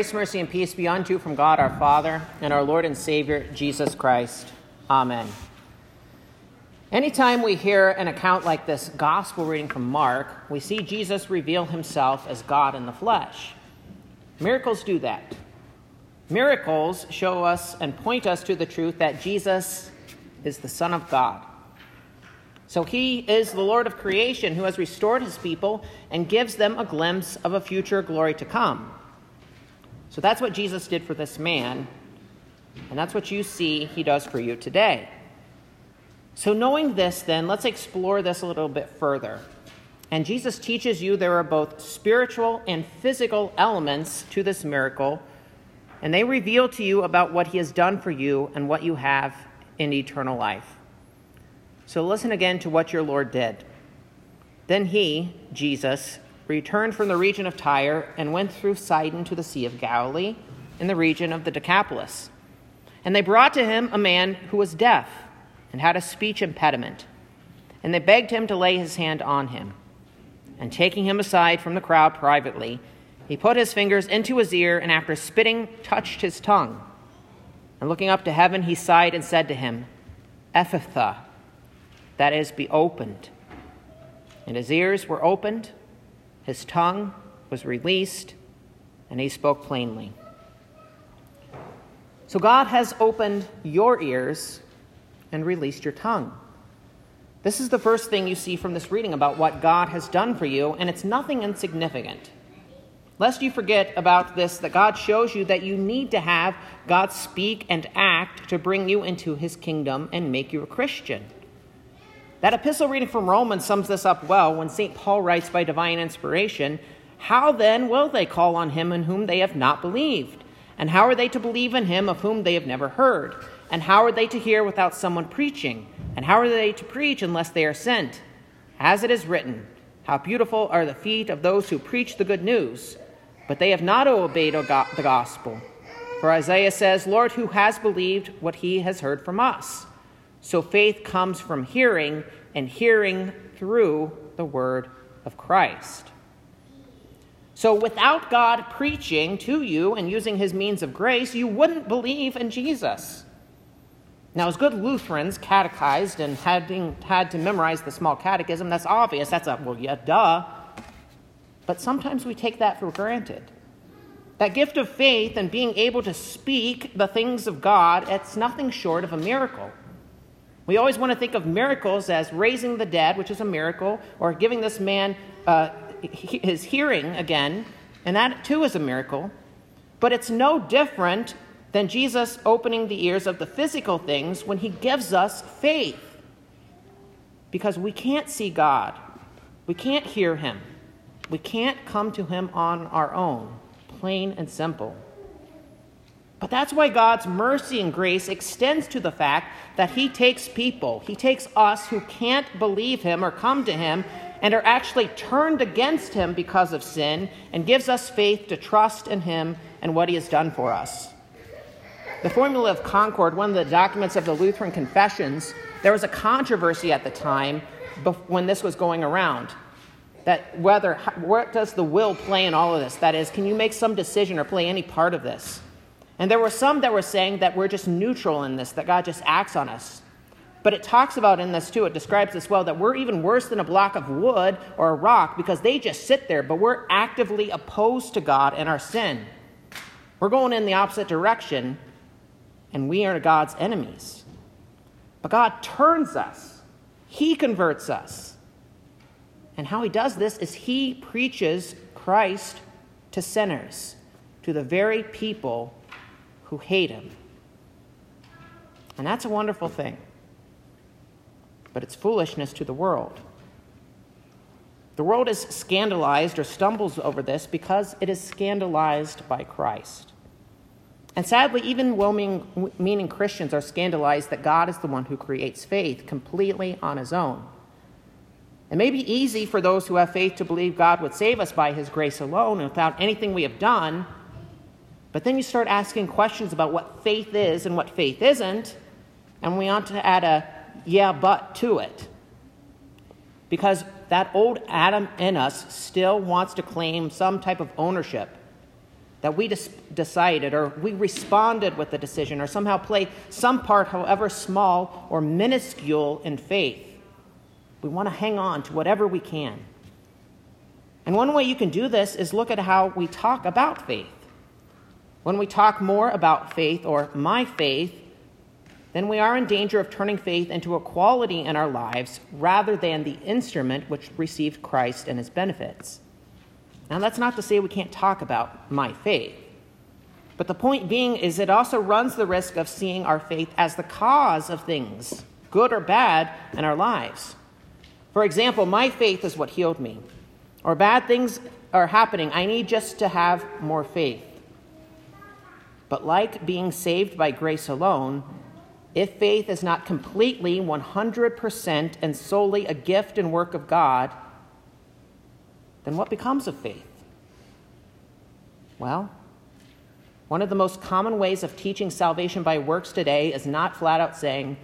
Grace, mercy, and peace be unto you from God our Father and our Lord and Savior, Jesus Christ. Amen. Anytime we hear an account like this gospel reading from Mark, we see Jesus reveal himself as God in the flesh. Miracles do that. Miracles show us and point us to the truth that Jesus is the Son of God. So he is the Lord of creation who has restored his people and gives them a glimpse of a future glory to come. So that's what Jesus did for this man, and that's what you see he does for you today. So, knowing this, then, let's explore this a little bit further. And Jesus teaches you there are both spiritual and physical elements to this miracle, and they reveal to you about what he has done for you and what you have in eternal life. So, listen again to what your Lord did. Then he, Jesus, returned from the region of Tyre and went through Sidon to the Sea of Galilee in the region of the Decapolis. And they brought to him a man who was deaf and had a speech impediment. And they begged him to lay his hand on him. And taking him aside from the crowd privately, he put his fingers into his ear and after spitting, touched his tongue. And looking up to heaven, he sighed and said to him, Ephphatha, that is, be opened. And his ears were opened his tongue was released, and he spoke plainly. So God has opened your ears and released your tongue. This is the first thing you see from this reading about what God has done for you, and it's nothing insignificant. Lest you forget about this, that God shows you that you need to have God speak and act to bring you into his kingdom and make you a Christian. That epistle reading from Romans sums this up well when St. Paul writes by divine inspiration How then will they call on him in whom they have not believed? And how are they to believe in him of whom they have never heard? And how are they to hear without someone preaching? And how are they to preach unless they are sent? As it is written, How beautiful are the feet of those who preach the good news! But they have not obeyed the gospel. For Isaiah says, Lord, who has believed what he has heard from us? So faith comes from hearing, and hearing through the word of Christ. So without God preaching to you and using his means of grace, you wouldn't believe in Jesus. Now, as good Lutherans, catechized and having had to memorize the small catechism, that's obvious. That's a, well, yeah, duh. But sometimes we take that for granted. That gift of faith and being able to speak the things of God, it's nothing short of a miracle. We always want to think of miracles as raising the dead, which is a miracle, or giving this man uh, his hearing again, and that too is a miracle. But it's no different than Jesus opening the ears of the physical things when he gives us faith. Because we can't see God, we can't hear him, we can't come to him on our own, plain and simple. But that's why God's mercy and grace extends to the fact that He takes people, He takes us who can't believe Him or come to Him and are actually turned against Him because of sin and gives us faith to trust in Him and what He has done for us. The Formula of Concord, one of the documents of the Lutheran Confessions, there was a controversy at the time when this was going around. That whether, what does the will play in all of this? That is, can you make some decision or play any part of this? And there were some that were saying that we're just neutral in this, that God just acts on us. But it talks about in this too, it describes as well that we're even worse than a block of wood or a rock because they just sit there, but we're actively opposed to God and our sin. We're going in the opposite direction, and we are God's enemies. But God turns us, He converts us. And how He does this is He preaches Christ to sinners, to the very people who hate him. And that's a wonderful thing. But it's foolishness to the world. The world is scandalized or stumbles over this because it is scandalized by Christ. And sadly, even well meaning Christians are scandalized that God is the one who creates faith completely on his own. It may be easy for those who have faith to believe God would save us by his grace alone and without anything we have done, but then you start asking questions about what faith is and what faith isn't, and we ought to add a yeah, but to it. Because that old Adam in us still wants to claim some type of ownership. that we decided or we responded with the decision or somehow played some part, however small or minuscule, in faith. We want to hang on to whatever we can. And one way you can do this is look at how we talk about faith. When we talk more about faith or my faith, then we are in danger of turning faith into a quality in our lives rather than the instrument which received Christ and his benefits. Now, that's not to say we can't talk about my faith. But the point being is it also runs the risk of seeing our faith as the cause of things, good or bad, in our lives. For example, my faith is what healed me. Or bad things are happening. I need just to have more faith. But like being saved by grace alone, if faith is not completely 100% and solely a gift and work of God, then what becomes of faith? Well, one of the most common ways of teaching salvation by works today is not flat out saying,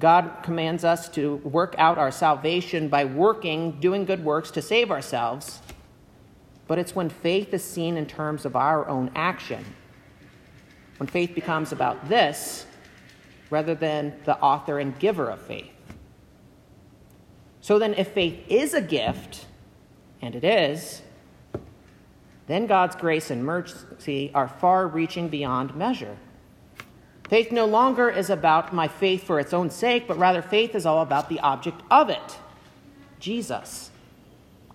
God commands us to work out our salvation by working, doing good works to save ourselves. But it's when faith is seen in terms of our own action. When faith becomes about this rather than the author and giver of faith. So then, if faith is a gift, and it is, then God's grace and mercy are far reaching beyond measure. Faith no longer is about my faith for its own sake, but rather faith is all about the object of it Jesus.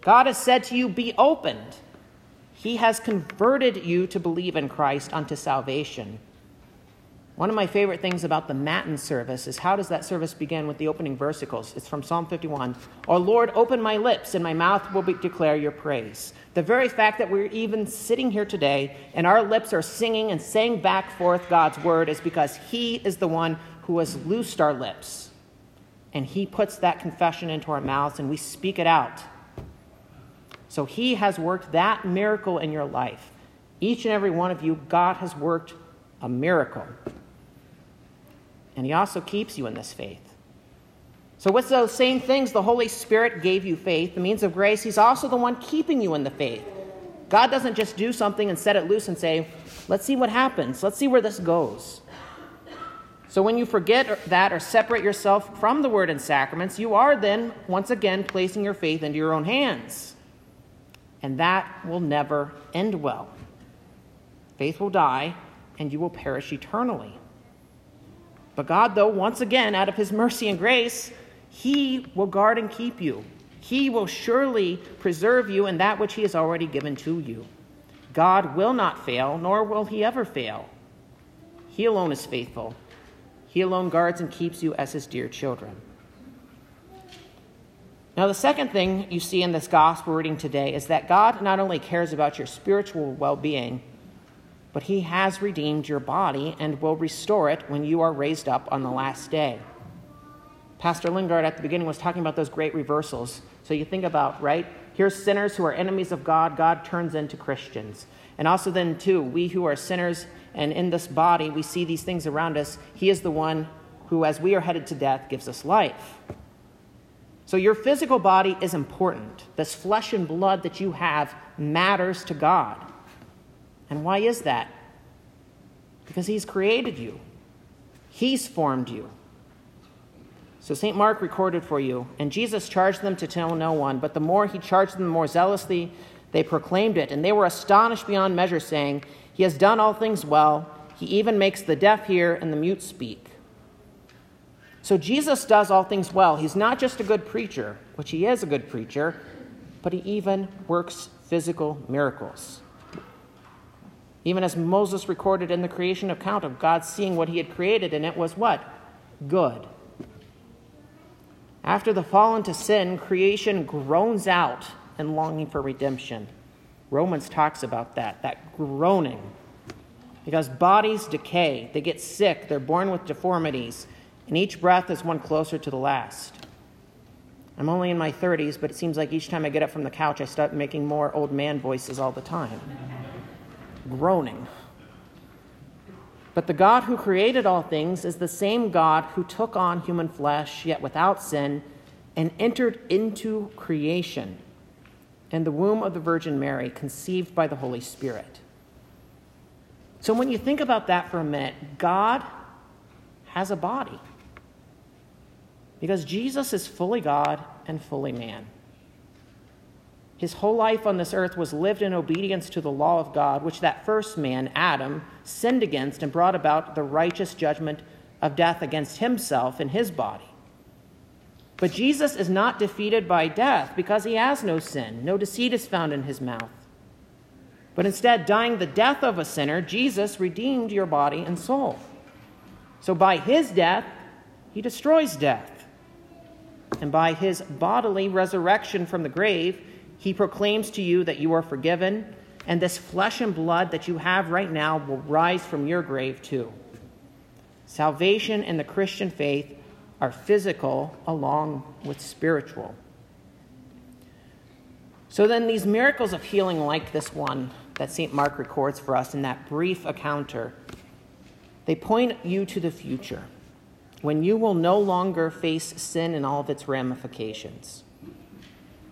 God has said to you, Be opened. He has converted you to believe in Christ unto salvation. One of my favorite things about the Matin service is how does that service begin with the opening versicles? It's from Psalm 51. O Lord, open my lips, and my mouth will declare your praise. The very fact that we're even sitting here today and our lips are singing and saying back forth God's word is because He is the one who has loosed our lips. And He puts that confession into our mouths and we speak it out. So He has worked that miracle in your life. Each and every one of you, God has worked a miracle and He also keeps you in this faith. So, with those same things, the Holy Spirit gave you faith, the means of grace. He's also the one keeping you in the faith. God doesn't just do something and set it loose and say, let's see what happens, let's see where this goes. So, when you forget that or separate yourself from the word and sacraments, you are then once again placing your faith into your own hands. And that will never end well. Faith will die, and you will perish eternally. But God, though, once again, out of his mercy and grace, he will guard and keep you. He will surely preserve you in that which he has already given to you. God will not fail, nor will he ever fail. He alone is faithful. He alone guards and keeps you as his dear children. Now, the second thing you see in this gospel reading today is that God not only cares about your spiritual well being, but he has redeemed your body and will restore it when you are raised up on the last day. Pastor Lingard at the beginning was talking about those great reversals. So you think about, right? Here's sinners who are enemies of God, God turns into Christians. And also, then, too, we who are sinners and in this body, we see these things around us. He is the one who, as we are headed to death, gives us life. So, your physical body is important. This flesh and blood that you have matters to God. And why is that? Because He's created you, He's formed you. So St. Mark recorded for you, and Jesus charged them to tell no one, but the more he charged them, the more zealously they proclaimed it. And they were astonished beyond measure, saying, He has done all things well. He even makes the deaf hear and the mute speak. So Jesus does all things well. He's not just a good preacher, which he is a good preacher, but he even works physical miracles. Even as Moses recorded in the creation account of God seeing what he had created, and it was what? Good. After the fall into sin, creation groans out in longing for redemption. Romans talks about that, that groaning. Because bodies decay, they get sick, they're born with deformities, and each breath is one closer to the last. I'm only in my 30s, but it seems like each time I get up from the couch, I start making more old man voices all the time groaning. But the God who created all things is the same God who took on human flesh, yet without sin, and entered into creation in the womb of the Virgin Mary, conceived by the Holy Spirit. So when you think about that for a minute, God has a body. Because Jesus is fully God and fully man. His whole life on this earth was lived in obedience to the law of God, which that first man, Adam, sinned against and brought about the righteous judgment of death against himself and his body. But Jesus is not defeated by death because he has no sin. No deceit is found in his mouth. But instead, dying the death of a sinner, Jesus redeemed your body and soul. So by his death, he destroys death. And by his bodily resurrection from the grave, he proclaims to you that you are forgiven, and this flesh and blood that you have right now will rise from your grave too. Salvation and the Christian faith are physical along with spiritual. So then, these miracles of healing, like this one that St. Mark records for us in that brief encounter, they point you to the future when you will no longer face sin and all of its ramifications.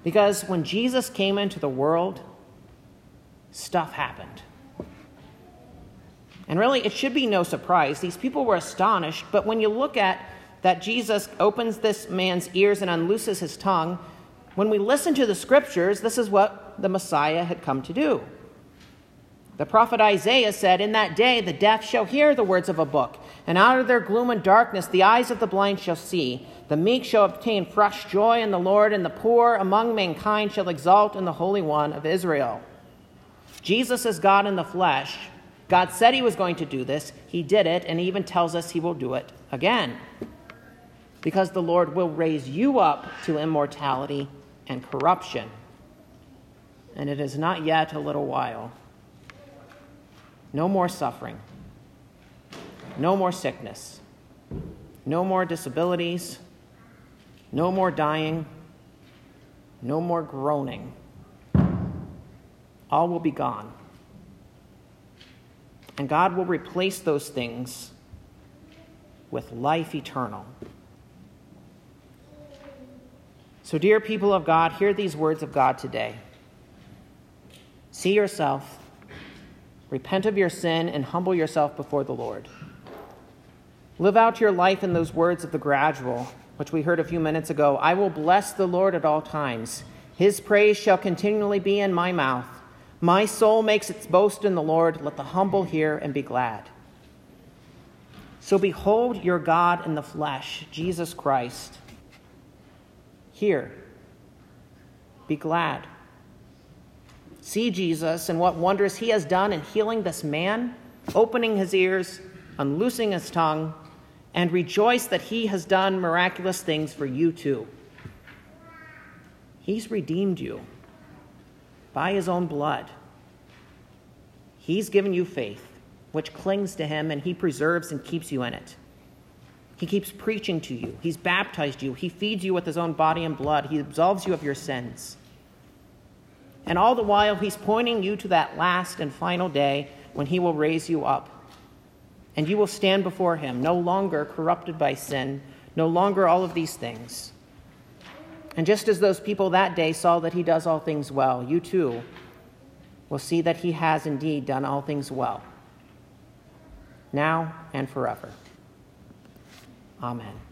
Because when Jesus came into the world, stuff happened. And really, it should be no surprise. These people were astonished, but when you look at that Jesus opens this man's ears and unlooses his tongue, when we listen to the scriptures, this is what the Messiah had come to do. The prophet Isaiah said, In that day the deaf shall hear the words of a book, and out of their gloom and darkness the eyes of the blind shall see. The meek shall obtain fresh joy in the Lord, and the poor among mankind shall exalt in the Holy One of Israel. Jesus is God in the flesh. God said he was going to do this. He did it, and he even tells us he will do it again. Because the Lord will raise you up to immortality and corruption. And it is not yet a little while. No more suffering. No more sickness. No more disabilities. No more dying. No more groaning. All will be gone. And God will replace those things with life eternal. So, dear people of God, hear these words of God today. See yourself Repent of your sin and humble yourself before the Lord. Live out your life in those words of the gradual, which we heard a few minutes ago I will bless the Lord at all times. His praise shall continually be in my mouth. My soul makes its boast in the Lord. Let the humble hear and be glad. So behold your God in the flesh, Jesus Christ. Hear. Be glad. See Jesus and what wonders he has done in healing this man, opening his ears, unloosing his tongue, and rejoice that he has done miraculous things for you too. He's redeemed you by his own blood. He's given you faith, which clings to him, and he preserves and keeps you in it. He keeps preaching to you. He's baptized you. He feeds you with his own body and blood. He absolves you of your sins. And all the while, he's pointing you to that last and final day when he will raise you up. And you will stand before him, no longer corrupted by sin, no longer all of these things. And just as those people that day saw that he does all things well, you too will see that he has indeed done all things well, now and forever. Amen.